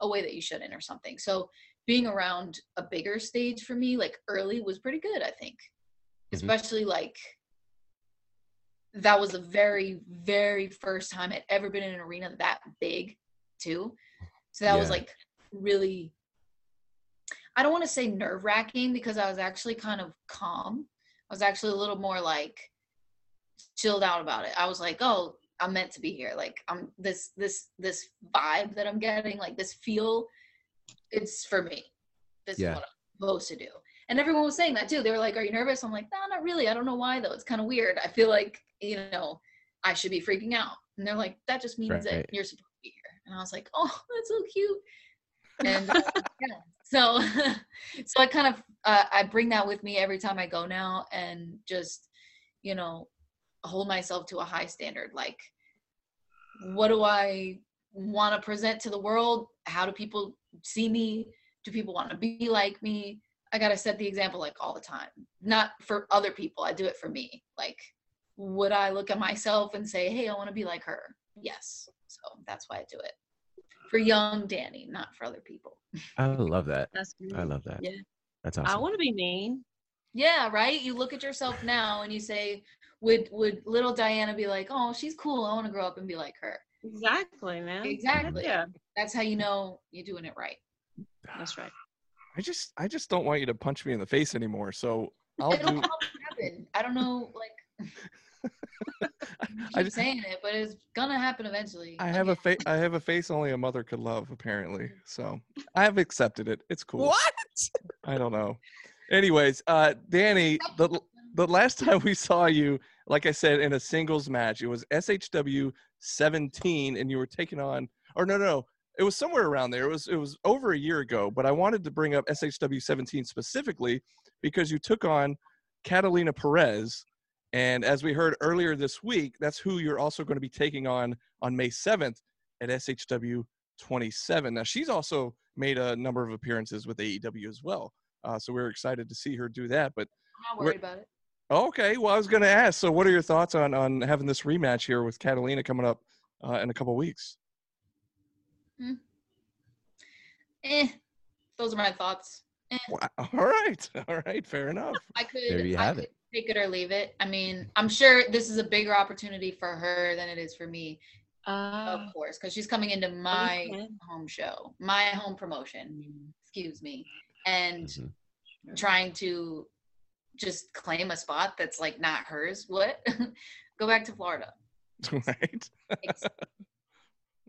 a way that you shouldn't or something. So being around a bigger stage for me like early was pretty good i think Mhm. especially like that was the very very first time i'd ever been in an arena that big too so that was like really i don't want to say nerve wracking because i was actually kind of calm i was actually a little more like chilled out about it. I was like, oh, I'm meant to be here. Like I'm this this this vibe that I'm getting, like this feel, it's for me. This Yeah. is what I'm supposed to do. And everyone was saying that too. They were like, Are you nervous? I'm like, No, not really. I don't know why though. It's kind of weird. I feel like, you know, I should be freaking out. And they're like, That just means Right. that you're supposed to be here. And I was like, Oh, (laughs) that's so cute. And uh, (laughs) yeah. So (laughs) so I kind of uh, I bring that with me every time I go now and just, you know, hold myself to a high standard. Like, what do I want to present to the world? How do people see me? Do people want to be like me? I got to set the example like all the time. Not for other people, I do it for me. Like, would I look at myself and say, hey, I want to be like her? Yes. So that's why I do it. For young Danny, not for other people. I love that. That's I love that. Yeah. That's awesome. I want to be mean. Yeah, right. You look at yourself now and you say, would would little Diana be like, oh, she's cool. I want to grow up and be like her. Exactly, man. Exactly. Yeah, That's how you know you're doing it right. that's right. I just I just don't want you to punch me in the face anymore. So I'll I don't do. know how. I don't know, like. (laughs) I am just- saying it, but it's gonna happen eventually. I have a face. I have a face only a mother could love. Apparently, so I have accepted it. It's cool. What? I don't know. Anyways, uh, Danny, the the last time we saw you, like I said, in a singles match, it was SHW 17, and you were taking on, or no, no, no, it was somewhere around there. It was it was over a year ago. But I wanted to bring up SHW 17 specifically because you took on Catalina Perez, and as we heard earlier this week, that's who you're also going to be taking on on May 7th at SHW 27. Now she's also made a number of appearances with AEW as well. Uh, so we're excited to see her do that. But I'm not worried about it. okay, well, I was going to ask. So, what are your thoughts on on having this rematch here with Catalina coming up uh, in a couple weeks? Eh, those are my thoughts. Eh, Wow. All right, (laughs) all right, fair enough. I could, There you I have could it. take it or leave it. I mean, I'm sure this is a bigger opportunity for her than it is for me, Uh, of course, because she's coming into my okay. home show, my home promotion. Excuse me, and Mhm. trying to just claim a spot that's like not hers. What? (laughs) Go back to Florida. (laughs) right.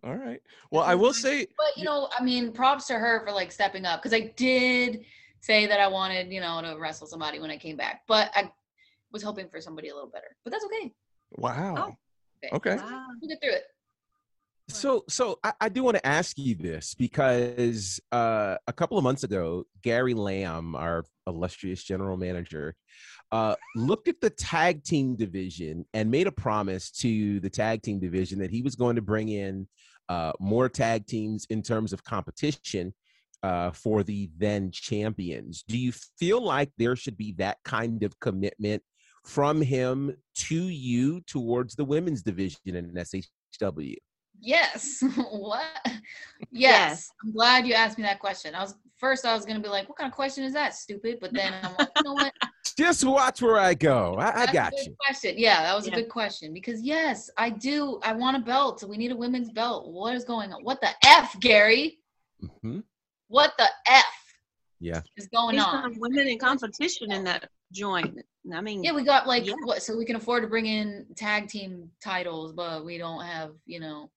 All right. Well, I will say, But you know, I mean, props to her for like stepping up because I did say that I wanted, you know, to wrestle somebody when I came back, but I was hoping for somebody a little better. But that's okay. wow. Okay. Okay. wow. We'll get through it. So, so I, I do want to ask you this because uh, a couple of months ago, Gary Lamb, our illustrious general manager, uh, looked at the tag team division and made a promise to the tag team division that he was going to bring in uh, more tag teams in terms of competition uh, for the then champions. Do you feel like there should be that kind of commitment from him to you towards the women's division in SHW? Yes. (laughs) what? Yes. Yes. I'm glad you asked me that question. I was first I was gonna be like, what kind of question is that? Stupid. But then I'm like, you know what? Just watch where I go. I, I got good you. Question. Yeah, that was Yeah. a good question because yes, I do. I want a belt. We need a women's belt. What is going on? What the f, Gary? hmm What the f Yeah. is going He's on? women in competition in that joint. I mean, Yeah, we got like Yeah. what? So we can afford to bring in tag team titles, but we don't have, you know.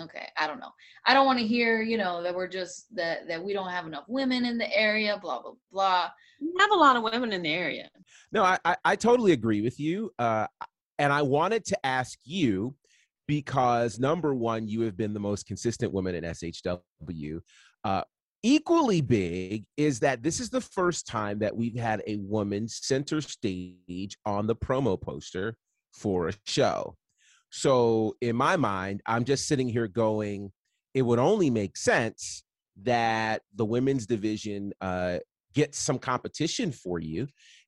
Okay, I don't know. I don't want to hear, you know, that we're just that that we don't have enough women in the area. Blah blah blah. we have a lot of women in the area. No, I, I, I totally agree with you. Uh, and I wanted to ask you because number one, you have been the most consistent woman in SHW. Uh, equally big is that this is the first time that we've had a woman center stage on the promo poster for a show. So in my mind, I'm just sitting here going, it would only make sense that the women's division uh, gets some competition for you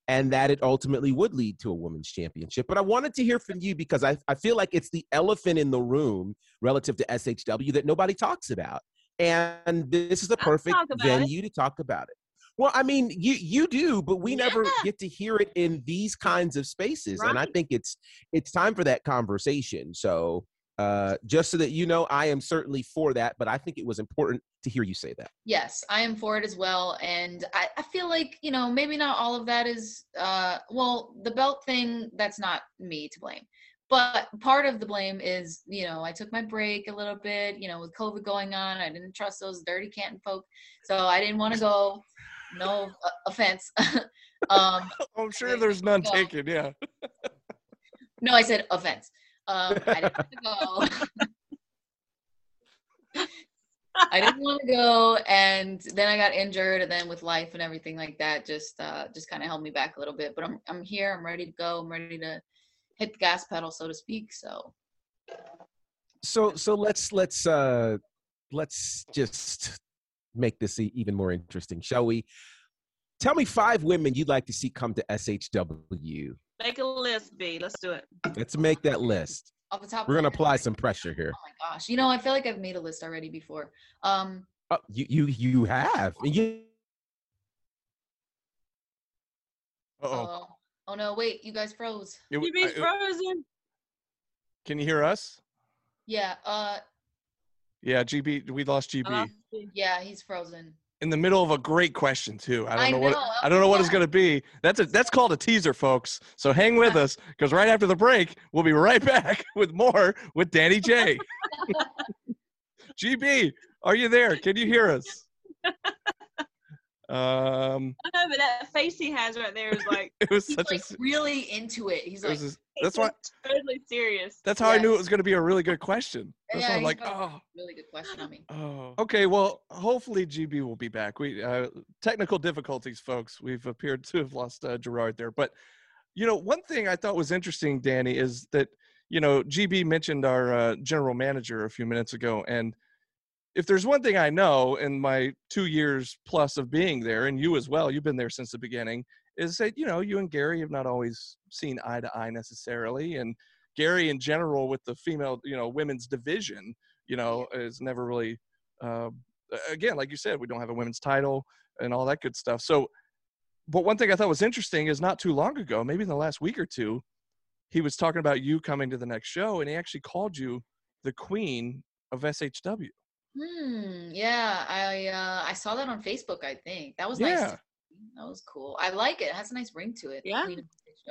and that it ultimately would lead to a women's championship. But I wanted to hear from you because I, I feel like it's the elephant in the room relative to SHW that nobody talks about. And this is the perfect about it. venue to talk about it. Well, I mean, you you do, but we never get to hear it in these kinds of spaces, and I think it's it's time for that conversation. So, Uh, just so that you know, I am certainly for that, but I think it was important to hear you say that. Yes, I am for it as well. And I, I feel like, you know, maybe not all of that is, uh, well, the belt thing, that's not me to blame. But part of the blame is, you know, I took my break a little bit, you know, with COVID going on. I didn't trust those dirty Canton folk. So I didn't want to go. No uh, offense. (laughs) um, I'm sure there's none Go. taken. Yeah. no, I said offense. Um, I didn't want to go. (laughs) I didn't want to go, and then I got injured, and then with life and everything like that, just uh, just kind of held me back a little bit. But I'm I'm here. I'm ready to go. I'm ready to hit the gas pedal, so to speak. So So so let's let's uh let's just make this e- even more interesting, shall we? Tell me five women you'd like to see come to SHW. Make a list, B. Let's do it. Let's make that list. off the top, We're gonna my apply head- some pressure here. Oh my gosh! You know, I feel like I've made a list already before. Um, Oh, you you you have. You, Uh-oh. oh, oh no! Wait, you guys froze. It You be I- frozen. can you hear us? Yeah. Uh, Yeah, GB. We lost GB I um, yeah, he's frozen. in the middle of a great question too. I don't I know, what I don't know what it's going to be. That's a that's called a teaser, folks. So hang with (laughs) us because right after the break, we'll be right (laughs) back with more with Danny J. (laughs) GB, are you there? Can you hear us? Um, I know, but that face he has right there is like (laughs) it was He's such a. like s- really into it. He's it like, was a- that's why. totally serious. That's how I knew it was going to be a really good question. That's why Yeah, I'm like, oh, really good question on me. oh. Okay, well, hopefully GB will be back. We uh, technical difficulties, folks. We've appeared to have lost uh, Gerard there, but you know, one thing I thought was interesting, Danny, is that you know GB mentioned our uh, general manager a few minutes ago, and if there's one thing I know in my two years plus of being there, and you as well, you've been there since the beginning, is that you know you and Gary have not always seen eye to eye necessarily, and Gary in general with the female, you know, women's division, you know, is never really. Uh, again, like you said, we don't have a women's title and all that good stuff. So, but one thing I thought was interesting is not too long ago, maybe in the last week or two, he was talking about you coming to the next show, and he actually called you the queen of SHW. Hmm. Yeah, I uh, I saw that on Facebook. I think that was nice. Yeah. to see. That was cool. I like it. It has a nice ring to it. Yeah.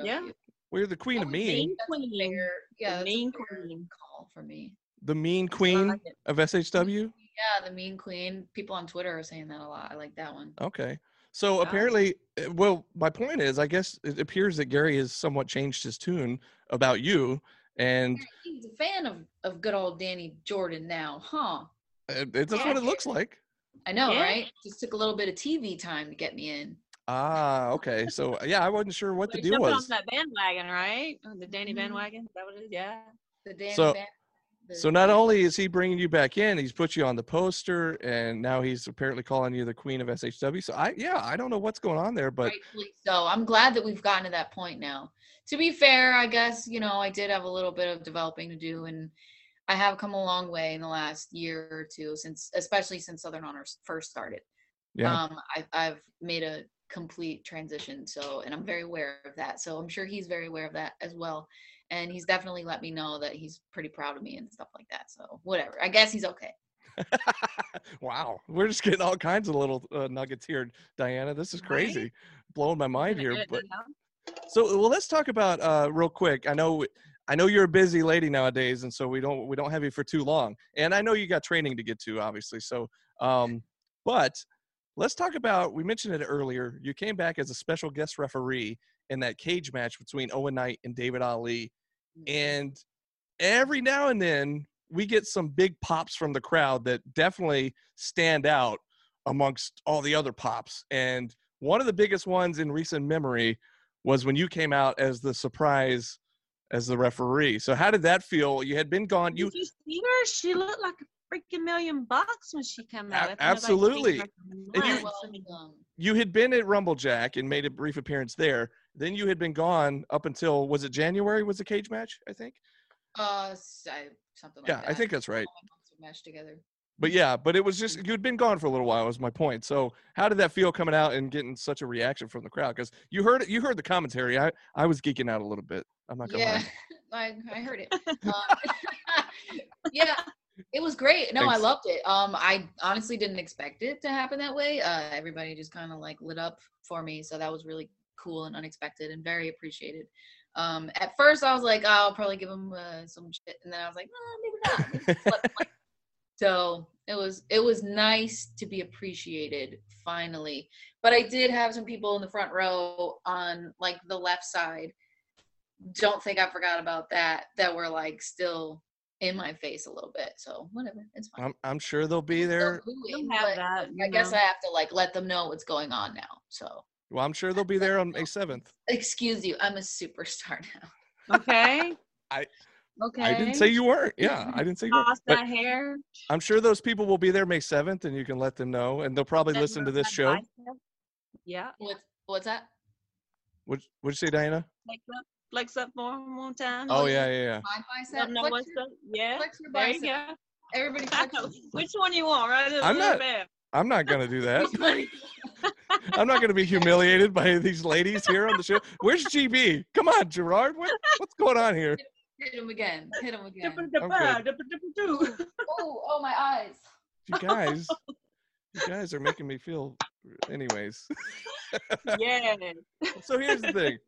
Yeah. We're the queen That of mean, Mean queen. bigger- yeah, The mean queen. call for me. the mean queen like of SHW. (laughs) Yeah, the mean queen. People on Twitter are saying that a lot. I like that one. Okay. So Wow. apparently, uh, well, my point is, I guess it appears that Gary has somewhat changed his tune about you, and He's a fan of, of good old Danny Jordan now, huh? Uh, it- that's what it looks like. I know, Yeah. right? Just took a little bit of TV time to get me in. Ah, okay. So (laughs) yeah, I wasn't sure what the Like, deal was. on that bandwagon, right? Oh, The Danny Mhm. bandwagon. Is that what it is? Yeah. The Danny So- Van- the So not only is he bringing you back in, he's put you on the poster, and now he's apparently calling you the queen of SHW. So I, yeah, I don't know what's going on there, but rightfully so. I'm glad that we've gotten to that point now. To be fair, I guess you know I did have a little bit of developing to do, and I have come a long way in the last year or two since, especially since Southern Honors first started. yeah, Um, I, I've made a complete transition, so and I'm very aware of that. So I'm sure he's very aware of that as well, and he's definitely let me know that he's pretty proud of me and stuff like that. So whatever, I guess he's okay. (laughs) wow, we're just getting all kinds of little uh, nuggets here, Diana. This is Right? crazy, blowing my mind here. But. So well, let's talk about uh, real quick. I know I know you're a busy lady nowadays, and so we don't we don't have you for too long. And I know you got training to get to, obviously. So, um, but let's talk about. We mentioned it earlier. You came back as a special guest referee in that cage match between Owen Knight and David Ali, and every now and then we get some big pops from the crowd that definitely stand out amongst all the other pops. And one of the biggest ones in recent memory was when you came out as the surprise as the referee. So how did that feel? You had been gone. You Did you see her? She looked like a freaking million bucks when she came out. A- After nobody's seen absolutely. And You're you- months. I mean, welcome. you had been at Rumblejack and made a brief appearance there. Then you had been gone up until was it January? Was the cage match? I think. Uh, something like Yeah, that. I think that's right. All my months were meshed together. But yeah, but it was just you'd been gone for a little while. Was my point. So how did that feel coming out and getting such a reaction from the crowd? Because you heard it, you heard the commentary. I I was geeking out a little bit. I'm not gonna Yeah, lie. (laughs) I, I heard it. (laughs) Um, (laughs) yeah, it was great. No, I loved it. Um, I honestly didn't expect it to happen that way. Uh, everybody just kind of like lit up for me, so that was really cool and unexpected and very appreciated. Um, at first I was like, oh, I'll probably give them uh, some shit, and then I was like, no, maybe not. Maybe just let them, like- so it was it was nice to be appreciated finally. But I did have some people in the front row on like the left side. Don't think I forgot about that. That were like still in my face a little bit. So whatever, it's fine. I'm, I'm sure they'll be there. booing, have that. I you guess. I have to like let them know what's going on now. So Well, I'm sure they'll be there on May 7th. excuse you, I'm a superstar (laughs) now. Okay. I- Okay. I (laughs) didn't say you weren't. Yeah, I didn't say you weren't. Toss But that hair. I'm sure those people will be there May 7th and you can let them know. And they'll probably that listen to this show. bicep. Yeah. What's what's that? What What'd you say, Diana? Flex up. Flex up more one time. Oh, yeah, yeah, yeah. My Let bicep. 'em know Flex what's your- up. Yeah. flex your There you go. Everybody (laughs) Which one you want, right? I'm not- Bam. (laughs) I'm not going to do that. I'm not going to be humiliated by these ladies here on the show. Where's GB? Come on, Gerard. What, what's going on here? Hit him again. Hit him again. Oh, oh, my eyes. You guys, (laughs) you guys are making me feel. Anyways, Yeah. so here's the thing.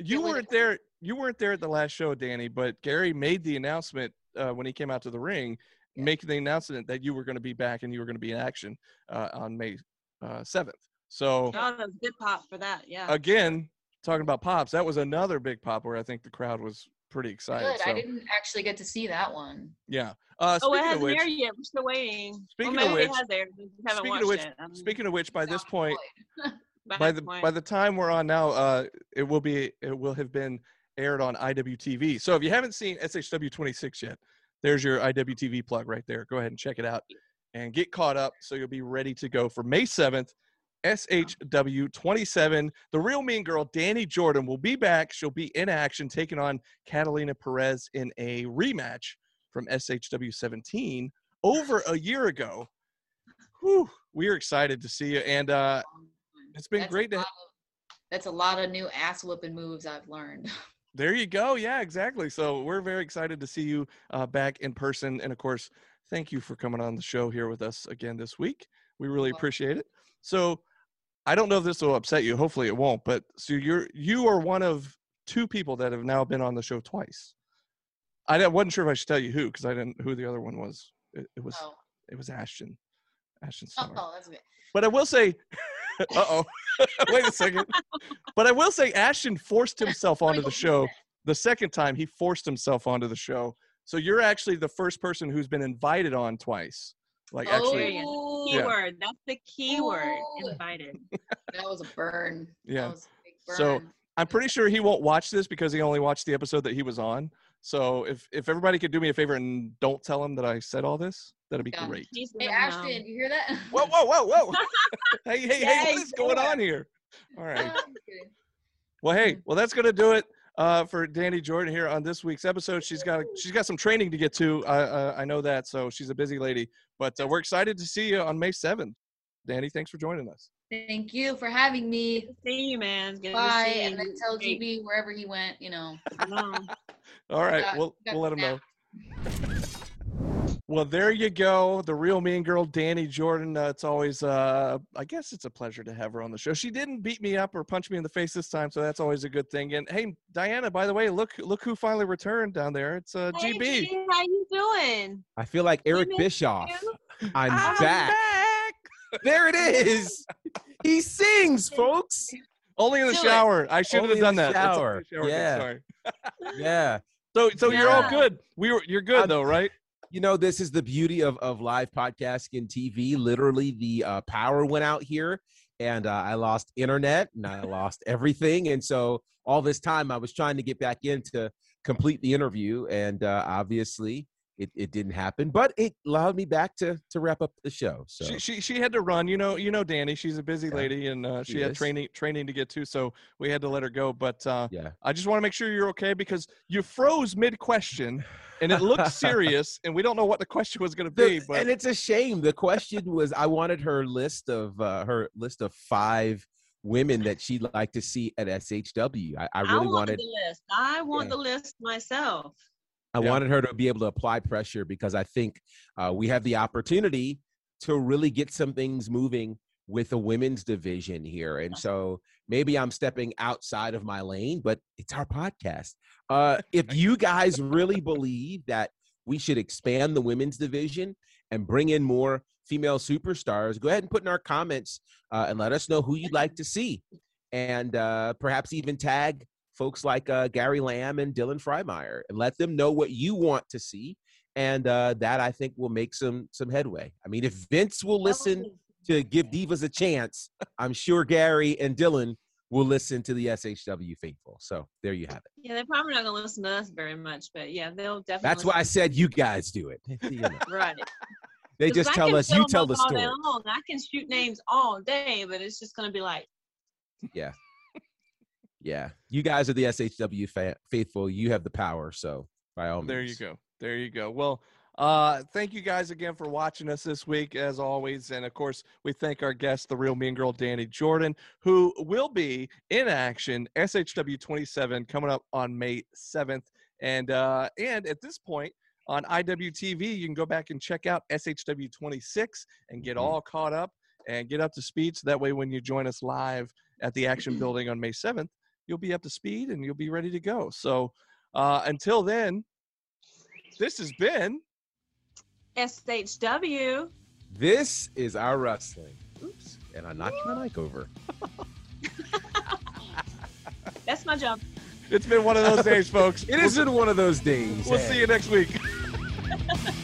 You weren't there. You weren't there at the last show, Danny. But Gary made the announcement uh, when he came out to the ring, Yeah. making the announcement that you were going to be back and you were going to be in action uh, on May uh, seventh. so Oh, that good pop for that. Yeah. again, talking about pops, that was another big pop where I think the crowd was pretty excited. Good. I didn't actually get to see that one. yeah. Uh, oh, it speaking of hasn't which, aired yet. We're still waiting. Speaking well, of which- aired. We just haven't speaking of which, it. Speaking of which, by this point, employed. (laughs) (laughs) by the point. by the time we're on now, uh, it will be it will have been aired on IWTV. So if you haven't seen SHW 26 yet, there's your IWTV plug right there. Go ahead and check it out and get caught up so you'll be ready to go for May 7th. SHW 27. The real mean girl, Danny Jordan, will be back. She'll be in action taking on Catalina Perez in a rematch from SHW 17 over a year ago. Whew, we are excited to see you. And uh, it's been That's great to of- That's a lot of new ass whooping moves I've learned. (laughs) There you go. Yeah, exactly. So we're very excited to see you uh, back in person. And of course, thank you for coming on the show here with us again this week. We really appreciate it. So I don't know if this will upset you. Hopefully it won't. But so you're you are one of two people that have now been on the show twice. I wasn't sure if I should tell you who because I didn't who the other one was. It, it was Oh, it was Ashton. Ashton Starr. oh, that's good. But I will say, (laughs) uh oh, (laughs) wait a second. But I will say, Ashton forced himself onto the show. The second time, he forced himself onto the show. So you're actually the first person who's been invited on twice. Like actually, Oh, Yeah. Keyword. That's the keyword. Ooh. Invited. (laughs) that was a burn. Yeah. That was a big So- I'm pretty sure he won't watch this because he only watched the episode that he was on. So if if everybody could do me a favor and don't tell him that I said all this, that'd be Yeah. great. Please Hey let 'em know. Ashton, you hear that? (laughs) Whoa, whoa, whoa, whoa! (laughs) hey, hey, hey! What is going yeah. on here? All No, right. I'm just kidding. Well, hey, well, that's gonna do it uh, for Danny Jordan here on this week's episode. She's got she's got some training to get to. I uh, I know that, so she's a busy lady. But uh, we're excited to see you on May seventh. Danny, thanks for joining us. Thank you for having me. Good to see you, man. It's good to Bye. see And then tell Great. GB wherever he went, you know. (laughs) All right, got- we'll we'll let him know. Snapped. Well, there you go. The real mean girl, Danny Jordan. Uh, it's always, uh, I guess it's a pleasure to have her on the show. She didn't beat me up or punch me in the face this time, so that's always a good thing. And hey, Diana, by the way, look look who finally returned down there. It's uh, Hey, GB. G, how you doing? I feel like Eric Bischoff. you. I'm, I'm back. back. There it (laughs) is. he sings, folks. Only in the Do it. shower. I shouldn't have done that. Shower. only the shower. Yeah. Sorry. Yeah. (laughs) So so you're all good. We were you're good I'm- though, right? You know, this is the beauty of, of live podcasting and TV. Literally, the uh, power went out here, and uh, I lost internet and I lost (laughs) everything. And so, all this time, I was trying to get back in to complete the interview, and uh, obviously, it, it didn't happen. But it allowed me back to to wrap up the show. So, She, she she had to run. You know you know Danny. She's a busy Yeah, lady and uh, she, she had is. training training to get to, so we had to let her go. But uh, yeah. I just want to make sure you're okay because you froze mid question and it looked (laughs) serious, and we don't know what the question was going to The- be. But and it's a shame. The question was, I wanted her list of uh, her list of five women that she'd like to see at SHW. I, I I really want wanted the list. I want Yeah. the list myself. I Yeah. wanted her to be able to apply pressure because I think uh, we have the opportunity to really get some things moving with the women's division here. And so maybe I'm stepping outside of my lane, but it's our podcast. Uh, if you guys really believe that we should expand the women's division and bring in more female superstars, go ahead and put in our comments uh, and let us know who you'd like to see. And uh, perhaps even tag folks like uh, Gary Lamb and Dylan Freimeyer and let them know what you want to see. And uh, that I think will make some some headway. I mean, if Vince will listen to give divas a chance, I'm sure Gary and Dylan will listen to the SHW faithful. So there you have it. Yeah, they're probably not gonna listen to us very much, but yeah, they'll definitely. That's why I said you guys do it. (laughs) You know, Right. they just I tell us you tell the up all day story. I can shoot names all day, but it's just gonna be like, Yeah, you guys are the SHW fa- faithful. You have the power. So by all means, There you go. There you go. Well, uh, thank you guys again for watching us this week, as always. And of course, we thank our guest, the real mean girl, Danny Jordan, who will be in action SHW 27 coming up on May 7th. And uh, and at this point on IWTV, you can go back and check out SHW 26 and get Mhm. all caught up and get up to speed. So that way, when you join us live at the Action (clears throat) Building on May 7th, you'll be up to speed and you'll be ready to go. So uh, until then, this has been SHW. This is our wrestling. Oops, and I knocked my mic over. (laughs) That's my job. it's been one of those days, folks. It isn't one of those days. We'll Hey. see you next week. (laughs)